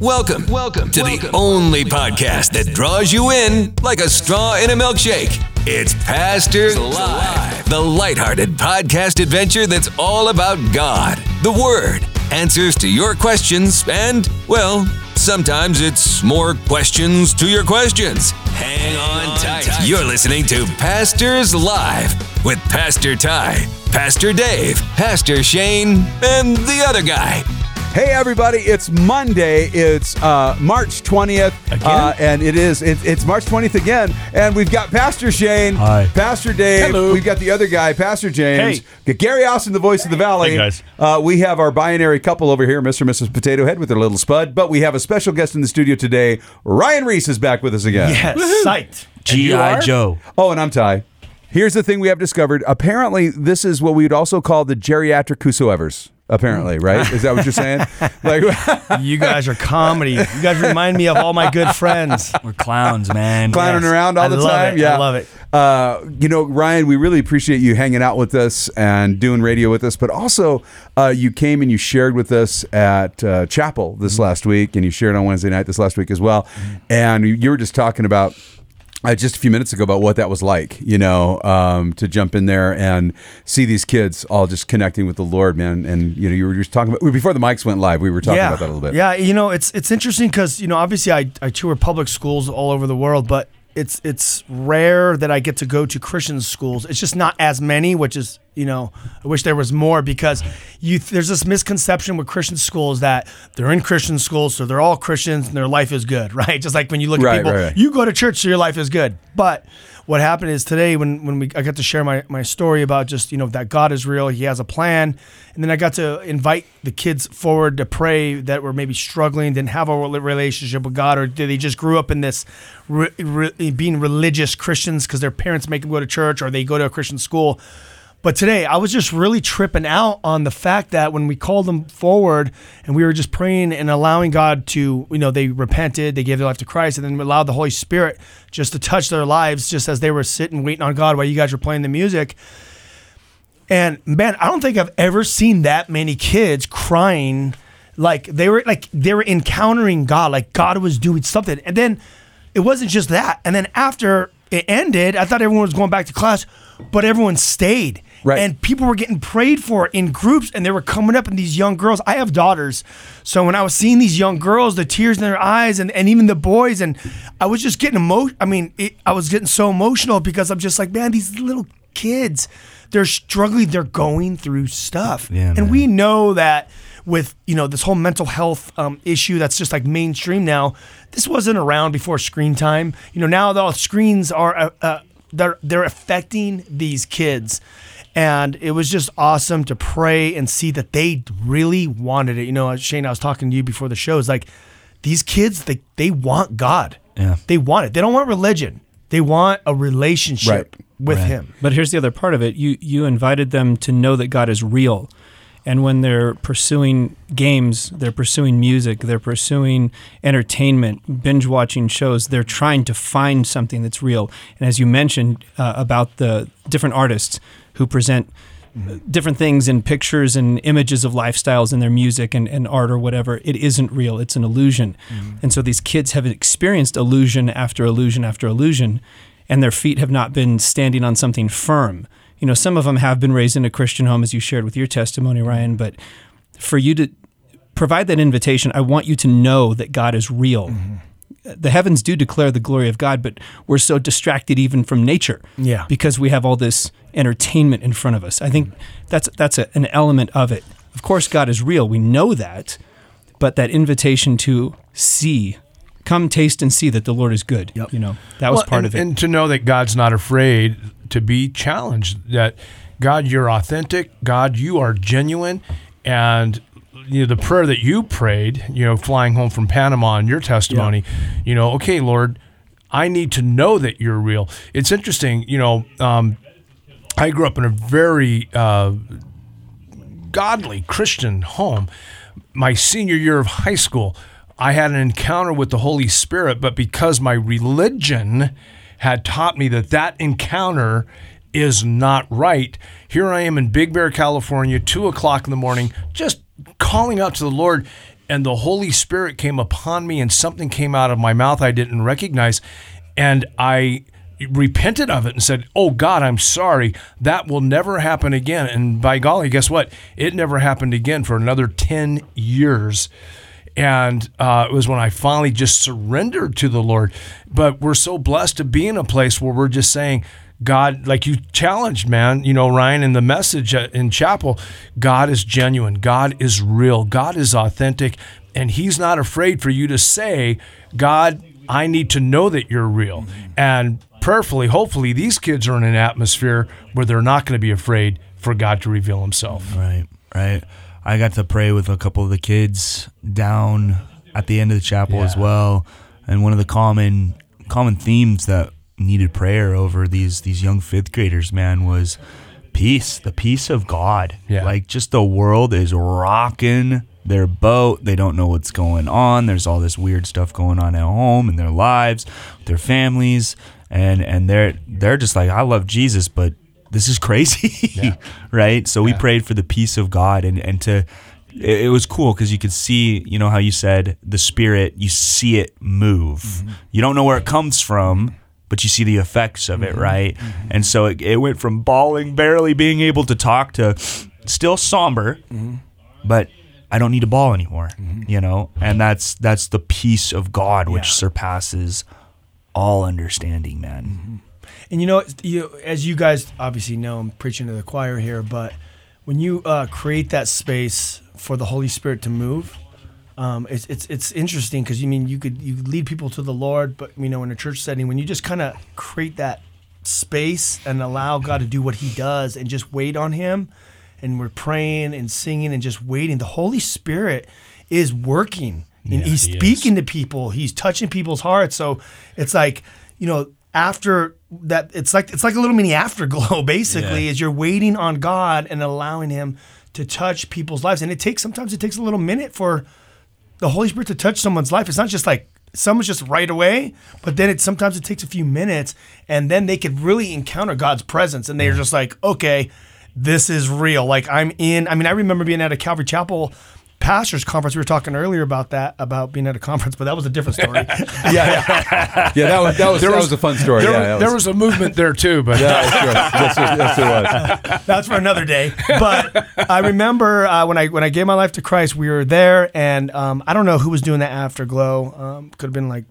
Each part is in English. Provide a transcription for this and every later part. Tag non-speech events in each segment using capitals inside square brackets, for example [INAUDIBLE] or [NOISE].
Welcome, welcome to the only podcast that draws you in like a straw in a milkshake. It's Pastors Live, the lighthearted podcast adventure that's all about God, the Word, answers to your questions, and, well, sometimes it's more questions to your questions. Hang on tight. You're listening to Pastors Live with Pastor Ty, Pastor Dave, Pastor Shane, and the other guy. Hey everybody, it's Monday. It's uh, March 20th. Uh, and it is it, it's March 20th again. And we've got Pastor Shane, Hi. Pastor Dave. Hello. We've got the other guy, Pastor James. Hey. Gary Austin, the voice of the valley. Hey, guys. Uh, we have our binary couple over here, Mr. and Mrs. Potato Head with their little spud. But we have a special guest in the studio today. Ryan Reese is back with us again. Yes, psyched. G.I. Joe. Oh, and I'm Ty. Here's the thing we have discovered. Apparently, this is what we would also call the geriatric whosoever's. Apparently, right? Is that what you're saying? [LAUGHS] like, You guys are comedy. You guys remind me of all my good friends. We're clowns, man. clowning Yes. around all I the time. it. Yeah, I love it. Uh, you know, Ryan, we really appreciate you hanging out with us and doing radio with us. But also, uh, you came and you shared with us at uh, chapel Mm-hmm. this last week, and you shared on Wednesday night this last week as well. And you- you were just talking about. Uh, just a few minutes ago about what that was like, you know, um, to jump in there and see these kids all just connecting with the Lord, man. And you know, you were just talking about before the mics went live. We were talking yeah, about that a little bit. Yeah, you know, it's it's interesting because you know, obviously, I I tour public schools all over the world, but it's it's rare that I get to go to Christian schools. It's just not as many, which is you know, I wish there was more because you there's this misconception with Christian schools that they're in Christian schools, so they're all Christians and their life is good, [LAUGHS] right? Just like when you look Right, at people, right, right. you go to church, so your life is good, but what happened is today when when we I got to share my my story about just you know that God is real, He has a plan, and then I got to invite the kids forward to pray that were maybe struggling, didn't have a relationship with God, or did they just grew up in this re, re, being religious Christians because their parents make them go to church or they go to a Christian school. But today, I was just really tripping out on the fact that when we called them forward and we were just praying and allowing God to, you know, they repented, they gave their life to Christ, and then we allowed the Holy Spirit just to touch their lives just as they were sitting waiting on God while you guys were playing the music. And man, I don't think I've ever seen that many kids crying like they were like they were encountering God, like God was doing something. And then it wasn't just that. And then after it ended, I thought everyone was going back to class, but everyone stayed. Right. And people were getting prayed for in groups and they were coming up and these young girls. I have daughters. So when I was seeing these young girls, the tears in their eyes and, and even the boys, and I was just getting emo I mean, it, I was getting so emotional because I'm just like, man, these little kids, they're struggling, they're going through stuff. Yeah, and man. we know that with you know this whole mental health um, issue that's just like mainstream now. This wasn't around before screen time. You know now the screens are uh, uh, they're they're affecting these kids, and it was just awesome to pray and see that they really wanted it. You know, Shane, I was talking to you before the show. It's like these kids they they want God. Yeah. they want it. They don't want religion. They want a relationship Right. with Right. Him. But here's the other part of it. You you invited them to know that God is real. And when they're pursuing games, they're pursuing music, they're pursuing entertainment, binge watching shows, they're trying to find something that's real. And as you mentioned uh, about the different artists who present different things in pictures and images of lifestyles in their music and, and art or whatever, it isn't real. It's an illusion. And so these kids have experienced illusion after illusion after illusion, and their feet have not been standing on something firm. You know, some of them have been raised in a Christian home, as you shared with your testimony, Ryan, but for you to provide that invitation, I want you to know that God is real. Mm-hmm. The heavens do declare the glory of God, but we're so distracted even from nature Yeah. because we have all this entertainment in front of us. I think that's that's a, an element of it. Of course, God is real. We know that, but that invitation to see, come taste and see that the Lord is good. Yep. You know, that was Well, part and, of it. And to know that God's not afraid to be challenged, that God, you're authentic, God, you are genuine. And you know, the prayer that you prayed, you know, flying home from Panama in your testimony, you know, okay, Lord, I need to know that you're real. It's interesting, you know, um, I grew up in a very uh, godly Christian home. My senior year of high school, I had an encounter with the Holy Spirit, but because my religion had taught me that that encounter is not right, here I am in Big Bear, California, two o'clock in the morning, just calling out to the Lord. and the Holy Spirit came upon me, and something came out of my mouth I didn't recognize, and I repented of it and said, "Oh God, I'm sorry. That will never happen again." And by golly, guess what? It never happened again for another ten years. And uh, it was when I finally just surrendered to the Lord. But we're so blessed to be in a place where we're just saying, God, like you challenged, man, you know, Ryan, in the message uh, in chapel, God is genuine. God is real. God is authentic. And He's not afraid for you to say, God, I need to know that you're real. And prayerfully, hopefully, these kids are in an atmosphere where they're not going to be afraid for God to reveal Himself. Right, right. I got to pray with a couple of the kids down at the end of the chapel as well, and one of the common common themes that needed prayer over these these young fifth graders, man, was peace, the peace of God. Yeah. Like just the world is rocking their boat. They don't know what's going on. There's all this weird stuff going on at home in their lives, their families, and and they're they're just like, I love Jesus, but this is crazy, [LAUGHS] [LAUGHS] right? So we prayed for the peace of God and and to it, was cool because you could see, you know, how you said the spirit, you see it move. Mm-hmm. You don't know where it comes from, but you see the effects of it, mm-hmm. right? Mm-hmm. And so it, it went from bawling, barely being able to talk, to still somber, but I don't need to bawl anymore, you know. And that's that's the peace of God which Yeah. surpasses all understanding, man. And you know, you as you guys obviously know, I'm preaching to the choir here, but when you uh, create that space for the Holy Spirit to move, um, it's it's it's interesting because you mean you could you lead people to the Lord, but you know, in a church setting, when you just kind of create that space and allow God to do what He does and just wait on Him, and we're praying and singing and just waiting, the Holy Spirit is working. And he's he is. speaking to people. He's touching people's hearts. So it's like, you know, after that, it's like it's like a little mini afterglow. [LAUGHS] Basically, is you're waiting on God and allowing Him to touch people's lives. And it takes sometimes it takes a little minute for the Holy Spirit to touch someone's life. It's not just like someone's just right away, but then it sometimes it takes a few minutes, and then they could really encounter God's presence, and they're just like, okay, this is real. Like I'm in. I mean, I remember being at a Calvary Chapel pastors conference. We were talking earlier about that, about being at a conference, but that was a different story. [LAUGHS] yeah, yeah, yeah. That was that was that was, a fun story. There, yeah, was, there was a movement there too, but Yeah, that's true. Yes, yes, yes, it was. [LAUGHS] That's for another day. But I remember uh, when I when I gave my life to Christ, we were there, and um, I don't know who was doing that afterglow. Um, could have been like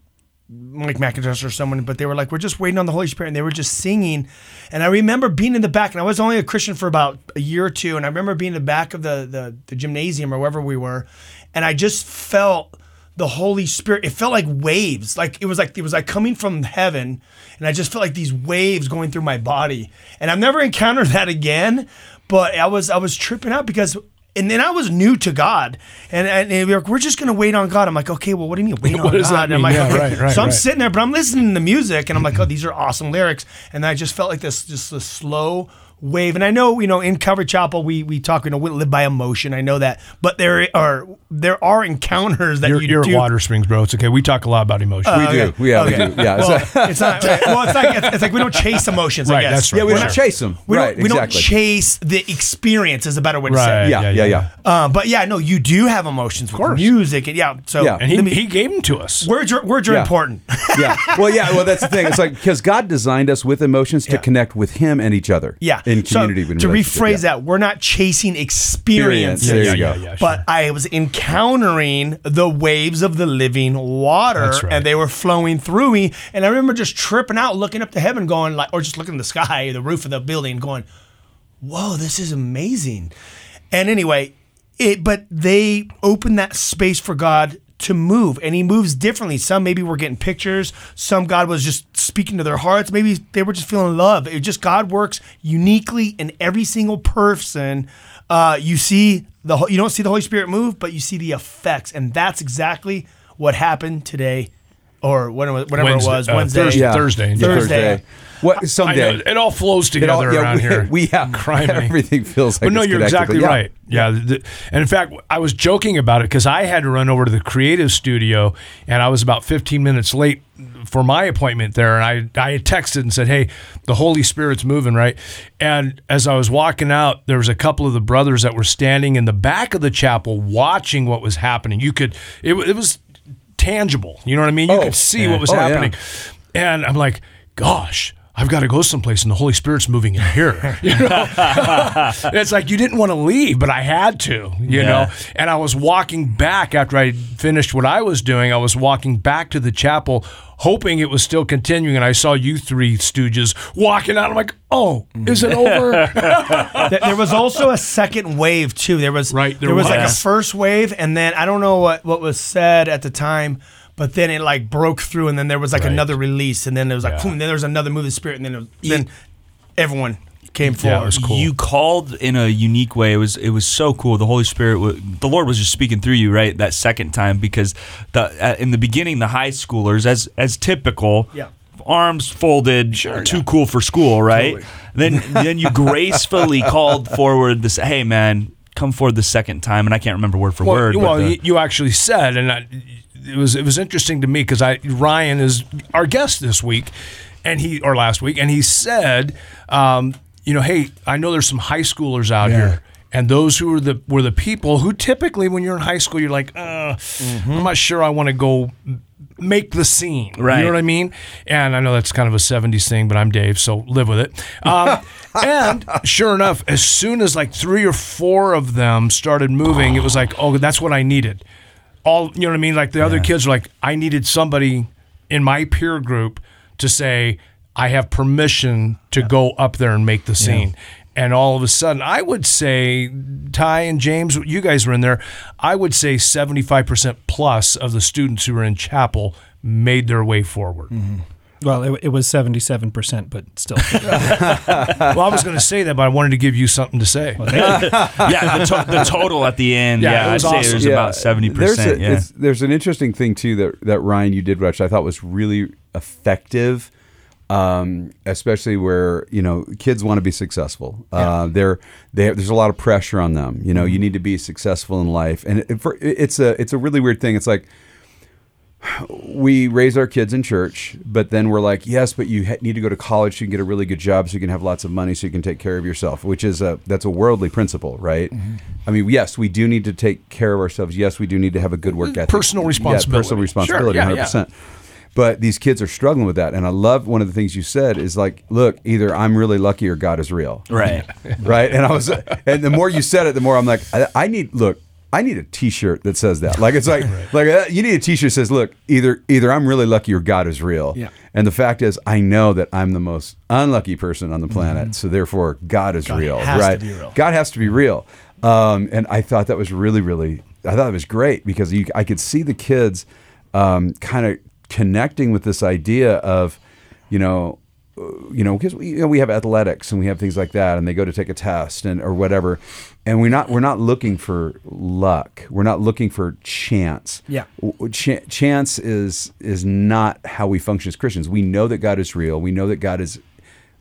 Mike MacIntosh or someone, but they were like, we're just waiting on the Holy Spirit, and they were just singing. And I remember being in the back, and I was only a Christian for about a year or two, and I remember being in the back of the the, the gymnasium or wherever we were, and I just felt the Holy Spirit. It felt like waves, like it was like it was like coming from heaven, and I just felt like these waves going through my body. And I've never encountered [LAUGHS] that again, but I was I was tripping out because. And then I was new to God, and, and they were like, "We're just gonna wait on God." I'm like, "Okay, well, what do you mean wait [LAUGHS] on God?" I'm like, Yeah, okay. right, right, so I'm right. sitting there, but I'm listening to the music, and I'm like, "Oh, these are awesome lyrics." And I just felt like this, just a slow wave. And I know, you know, in Calvary Chapel, we we talk, you know, we live by emotion. I know that, but there are there are encounters that you're, you you're do. at Watersprings, bro. It's okay. We talk a lot about emotion. We do. Yeah, we do. Yeah. Well, So- it's not. Well, it's like it's, it's like we don't chase emotions. I Right, guess. that's right. yeah, we don't not- chase them. We right. don't. We exactly. don't chase the experience. Is a better way to Right. say. it. yeah, yeah, yeah. Uh, but yeah, no, you do have emotions with course. music, and yeah. So Yeah. and he, me- he gave them to us. words are words are Yeah. important. [LAUGHS] yeah. Well, yeah. Well, that's the thing. It's like because God designed us with emotions to Yeah. connect with Him and each other. Yeah. In community. So to rephrase yeah. that, we're not chasing experiences. There you yeah, go. yeah, But I was encountering the waves of the living water, right. and they were flowing through me. And I remember just tripping out, looking up to heaven, going like, or just looking at the sky, the roof of the building, going, "Whoa, this is amazing." And anyway, it but they opened that space for God to move, and He moves differently. Some maybe were getting pictures. Some God was just speaking to their hearts. Maybe they were just feeling love. It just God works uniquely in every single person. Uh, you see the you don't see the Holy Spirit move, but you see the effects, and that's exactly what happened today or when it was, whatever Wednesday- it was, uh, Wednesday. Thursday. Yeah. Thursday. Thursday. What I someday? know, it all flows It all- together yeah, around we, here. We have [LAUGHS] Criminy. [LAUGHS] everything feels like. But no, it's you're exactly yeah. right. Yeah. the- and in fact, I was joking about it because I had to run over to the creative studio and I was about 15 minutes late for my appointment there. And I, I had texted and said, Hey, the Holy Spirit's moving, right? And as I was walking out, there was a couple of the brothers that were standing in the back of the chapel watching what was happening. You could, it, it was tangible. You know what I mean? You Oh, could see yeah. what was Oh, yeah. happening. And I'm like, gosh, I've got to go someplace and the Holy Spirit's moving in here. [LAUGHS] You know? [LAUGHS] it's like you didn't want to leave, but I had to, you Yeah. know? And I was walking back after I finished what I was doing. I was walking back to the chapel, hoping it was still continuing. And I saw you three stooges walking out. I'm like, oh, mm. is it over? [LAUGHS] There was also a second wave too. There was Right, There, there was, like a first wave, and then I don't know what what was said at the time, but then it like broke through, and then there was like Right. another release, and then there was like Yeah. boom, and then there was another move of the spirit, and then it was, then everyone came forward. Yeah, it was cool. You called in a unique way. It was it was so cool. The Holy Spirit, wa- the Lord was just speaking through you, right? That second time, because the uh, in the beginning, the high schoolers, as as typical, Yeah. arms folded, too cool for school, right? Then then you [LAUGHS] gracefully called forward this. Hey, man, come forward the second time, and I can't remember word for well, word. but well the- you, you actually said, and I, it was it was interesting to me because I Ryan is our guest this week, and he or last week, and he said, um, you know, hey, I know there's some high schoolers out Yeah. here. And those who were the were the people who typically, when you're in high school, you're like, uh, I'm not sure I want to go make the scene. Right. You know what I mean? And I know that's kind of a 70s thing, but I'm Dave, so live with it. Um, [LAUGHS] and sure enough, as soon as like three or four of them started moving, it was like, oh, that's what I needed. All you know what I mean? Like the other kids were like, I needed somebody in my peer group to say, I have permission to go up there and make the scene. And all of a sudden, I would say, Ty and James, you guys were in there. I would say 75% plus of the students who were in chapel made their way forward. Mm-hmm. Well, it, it was 77%, but still. [LAUGHS] Well, I was going to say that, but I wanted to give you something to say. [LAUGHS] yeah, the, to- the total at the end. Yeah, Yeah, it I'd was say it was about seventy There's, percent. a, Yeah. there's an interesting thing too that that Ryan you did, which I thought was really effective, um, especially where you know kids want to be successful. Uh, they're they there's a lot of pressure on them. You know, Mm-hmm. you need to be successful in life, and it, for, it's a it's a really weird thing. It's like we raise our kids in church, but then we're like, yes, but you ha- need to go to college so you can get a really good job, so you can have lots of money, so you can take care of yourself. Which is a that's a worldly principle, right? Mm-hmm. I mean, yes, we do need to take care of ourselves. Yes, we do need to have a good work ethic. Personal responsibility, Yeah, responsibility. personal Sure, responsibility, yeah, hundred percent. But these kids are struggling with that, and I love one of the things you said is like, look, either I'm really lucky or God is real right. [LAUGHS] right? And I was, and the more you said it, the more I'm like, I, I need look. I need a T-shirt that says that. Like it's [LAUGHS] like like uh, you need a T-shirt that says, "Look, either either I'm really lucky or God is real." Yeah. And the fact is, I know that I'm the most unlucky person on the planet, so therefore God is real, has to right? real. God has to be real. Um, and I thought that was really, really, I thought it was great because you, I could see the kids um, kind of connecting with this idea of, you know, you know, because we, you know, we have athletics and we have things like that, and they go to take a test and or whatever, and we're not we're not looking for luck. We're not looking for chance. Yeah. Ch- chance is is not how we function as Christians. We know that God is real. We know that God is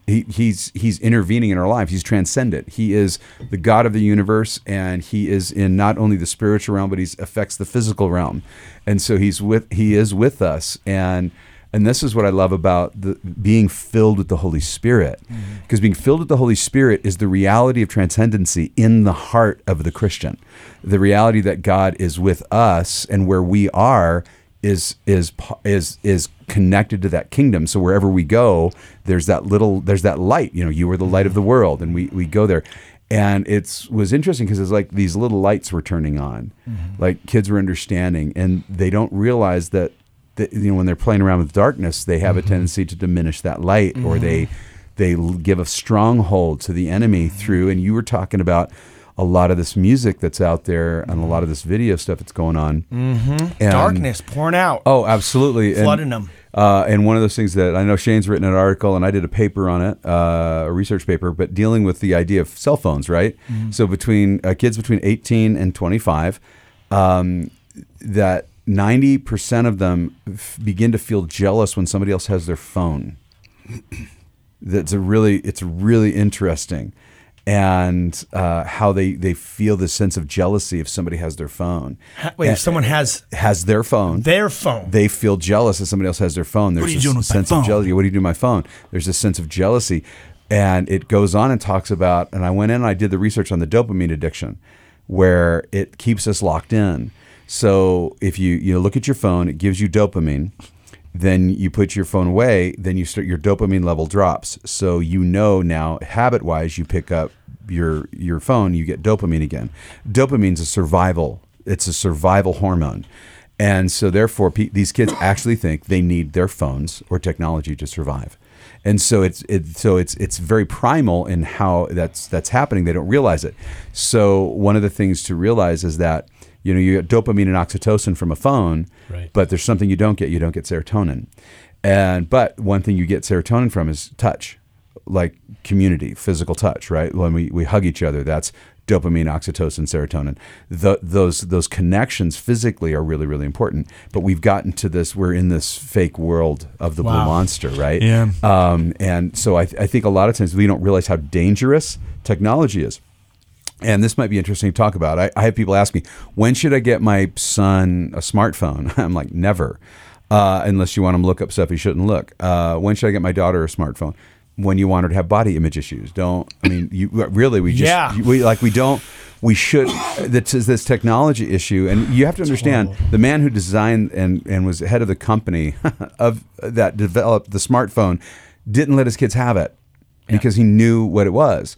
he, he's he's intervening in our lives. He's transcendent. He is the God of the universe, and he is in not only the spiritual realm, but he affects the physical realm. And so he's with he is with us, and and this is what I love about the being filled with the Holy Spirit, mm-hmm. because being filled with the Holy Spirit is the reality of transcendency in the heart of the Christian, the reality that God is with us, and where we are is is is is connected to that kingdom. So wherever we go, there's that little there's that light. You know, you are the light of the mm-hmm. world, and we we go there. And it's was interesting because it's like these little lights were turning on, mm-hmm. like kids were understanding, and they don't realize that, that you know when they're playing around with darkness, they have a tendency to diminish that light, or they they give a stronghold to the enemy through. And you were talking about a lot of this music that's out there and a lot of this video stuff that's going on. Mm-hmm. Darkness pouring out. Oh, absolutely. And- Flooding 'em. Uh, and one of those things that I know Shane's written an article, and I did a paper on it, uh, a research paper, but dealing with the idea of cell phones, right? So between uh, kids between 18 and 25, um, that ninety percent of them f- begin to feel jealous when somebody else has their phone. That's a really it's really interesting, and uh, how they they feel this sense of jealousy if somebody has their phone. Wait, if someone has has their phone, their phone, they feel jealous if somebody else has their phone. There's are you doing with my sense phone? of jealousy. What do you do with my phone? There's a sense of jealousy, and it goes on and talks about. And I went in and I did the research on the dopamine addiction, where it keeps us locked in. So if you you look at your phone, it gives you dopamine. Then you put your phone away. Then you start your dopamine level drops. So you know now, habit wise, you pick up your your phone, you get dopamine again. Dopamine's a survival. It's a survival hormone. And so, therefore, pe- these kids actually think they need their phones or technology to survive. And so it's it, so it's it's very primal in how that's that's happening. They don't realize it. So one of the things to realize is that you know you get dopamine and oxytocin from a phone, Right. but there's something you don't get. You don't get serotonin. And but one thing you get serotonin from is touch, like community, physical touch. Right when we we hug each other, that's dopamine, oxytocin, serotonin. The, those those connections physically are really really important. But we've gotten to this. We're in this fake world of the blue monster, right? Yeah. Um, and so I, I think a lot of times we don't realize how dangerous technology is. And this might be interesting to talk about. I, I have people ask me, when should I get my son a smartphone? [LAUGHS] I'm like, never, uh, unless you want him to look up stuff he shouldn't look. Uh, when should I get my daughter a smartphone? When you want her to have body image issues. Don't, I mean, you really, we just, Yeah. we like, we don't, we should, this is this technology issue. And you have to understand the man who designed and, and was head of the company [LAUGHS] of that developed the smartphone didn't let his kids have it because he knew what it was.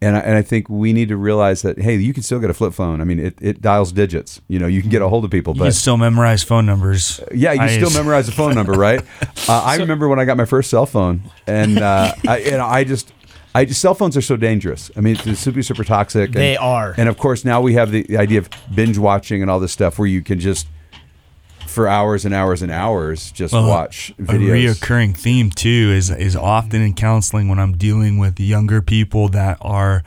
And I, and I think we need to realize that hey, you can still get a flip phone. I mean, it, it dials digits. You know, you can get a hold of people, You can but still memorize phone numbers. yeah, you I still just- memorize a phone number, right? [LAUGHS] Uh, I remember when I got my first cell phone, and uh, I, and I just. I just, cell phones are so dangerous. I mean, it's super, super toxic. and- They are. And of course, now we have the, the idea of binge watching and all this stuff where you can just, for hours and hours and hours, just Well, watch videos. A reoccurring theme too is is often in counseling when I'm dealing with younger people that are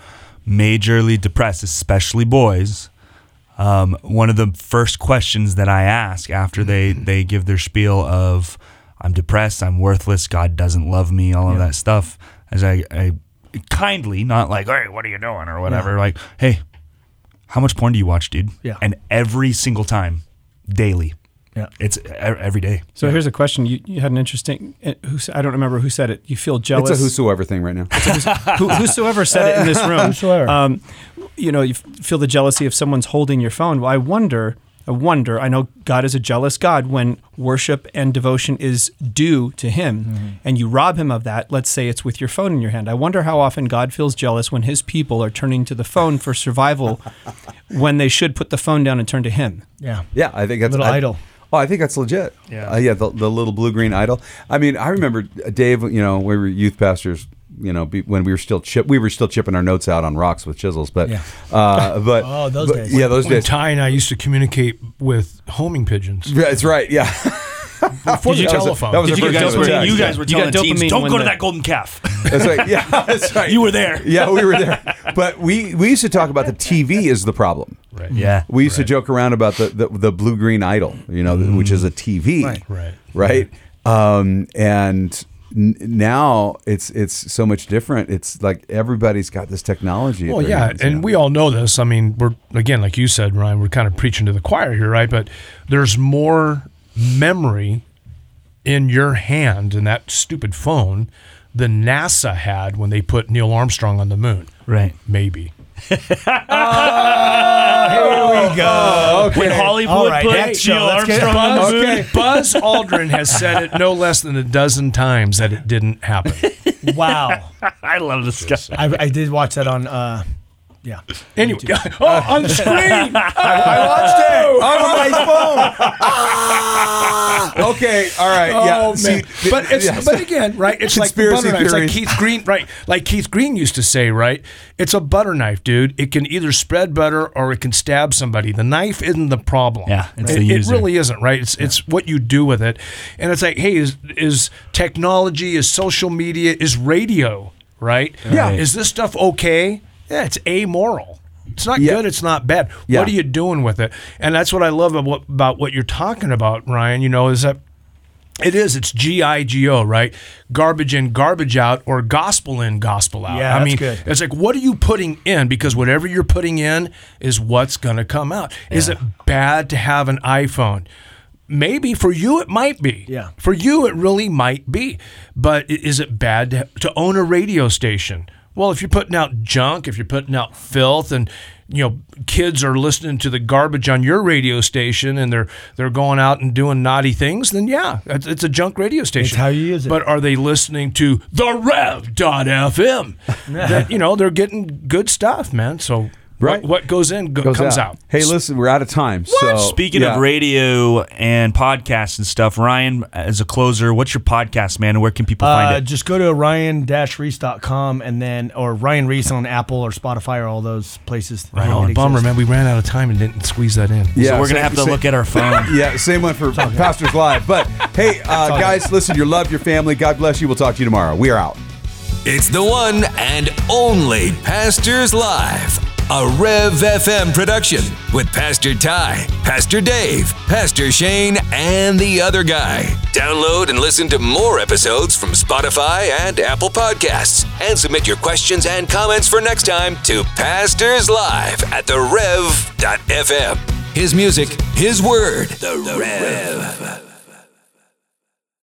majorly depressed, especially boys. Um, one of the first questions that I ask after they they give their spiel of I'm depressed, I'm worthless, God doesn't love me, all of that stuff, as I, I kindly, not like, hey, what are you doing or whatever, like, hey, how much porn do you watch, dude? Yeah. And every single time, daily. Yeah. It's e- every day. So here's a question. You, you had an interesting. uh, Who, s- I don't remember who said it. You feel jealous. It's a whosoever thing right now. Who, whosoever said it in this room. [LAUGHS] Whosoever. Um, you know, you feel the jealousy if someone's holding your phone. Well, I wonder. I wonder. I know God is a jealous God when worship and devotion is due to Him, and you rob Him of that. Let's say it's with your phone in your hand. I wonder how often God feels jealous when His people are turning to the phone for survival, [LAUGHS] when they should put the phone down and turn to Him. yeah. Yeah, I think that's a Little I- idol. Oh, I think that's legit. Yeah. uh, yeah. The, the little blue green idol. I mean, I remember uh, Dave. You know, we were youth pastors. You know, be, when we were still chip, we were still chipping our notes out on rocks with chisels. But, Yeah. uh, [LAUGHS] but Oh, those but- days. Yeah, those When days. Ty and I used to communicate with homing pigeons That's right. Yeah. [LAUGHS] before the was a- telephone. that was Did you first guys were attack. you guys were You telling teams don't go to the- that golden calf. [LAUGHS] That's right. [LAUGHS] Yeah, that's right. You were there. Yeah, we were there. But we we used to talk about the TV is the problem. right. Yeah. We used to joke around about the the, the blue green idol. You know, which is a TV. Right. Right. right? Um, and n- now it's it's so much different. It's like everybody's got this technology. at Well, yeah, hands, and you know. we all know this. I mean, we're again, like you said, Ryan, we're kind of preaching to the choir here, right? But there's more memory in your hand in that stupid phone than NASA had when they put Neil Armstrong on the moon. Right. Maybe. [LAUGHS] Here we go. When Hollywood All right, put next Neil show, Armstrong on the moon. Okay. Buzz Aldrin has said it no less than a dozen times that it didn't happen. Wow. [LAUGHS] I love this guy. I, I did watch that on. Uh, yeah. [LAUGHS] Anyway, [LAUGHS] oh, on the [LAUGHS] screen. I watched it on my phone. Ah! okay, all right, yeah. Oh See! But it's yes. but again, right? It's Conspiracy like butter knife. It's like. Keith Green, right? Like Keith Green used to say, right? It's a butter knife, dude. It can either spread butter or it can stab somebody. The knife isn't the problem. Yeah, it's it, the it user. really isn't, right? It's it's what you do with it, and it's like, hey, is is technology, is social media, is radio, right? Yeah. Is this stuff okay? Yeah, it's amoral. It's not Yeah. good. It's not bad. Yeah. What are you doing with it? And that's what I love about what, about what you're talking about, Ryan. You know, is that it is. It's G I G O, right? Garbage in, garbage out, or gospel in, gospel out. Yeah, I mean, good. it's like, what are you putting in? Because whatever you're putting in is what's going to come out. Is it bad to have an iPhone? Maybe for you it might be. Yeah. For you it really might be. But is it bad to, to own a radio station? Well, if you're putting out junk, if you're putting out filth and you know kids are listening to the garbage on your radio station and they're they're going out and doing naughty things, then yeah, it's, it's a junk radio station. how you use it. But are they listening to the rev.fm? [LAUGHS] that you know, they're getting good stuff, man. So Right. what, what goes in go, Goes comes out. Hey, listen, we're out of time. So Speaking yeah. of radio and podcasts and stuff, Ryan, as a closer, what's your podcast, man? And where can people find Uh, it? just go to ryan-reese.com and then, or Ryan Reese on Apple or Spotify or all those places. Right on. Bummer, man. We ran out of time and didn't squeeze that in. Yeah, so we're gonna have to same- look at our phone. [LAUGHS] Yeah, same one for Pastors Live. But hey, uh, guys, listen, your love, your family. God bless you. We'll talk to you tomorrow. We are out. It's the one and only Pastors Live, a Rev FM production with Pastor Ty, Pastor Dave, Pastor Shane, and the other guy. Download and listen to more episodes from Spotify and Apple Podcasts. And submit your questions and comments for next time to Pastors Live at the Rev.fm. His music, his word, the Rev.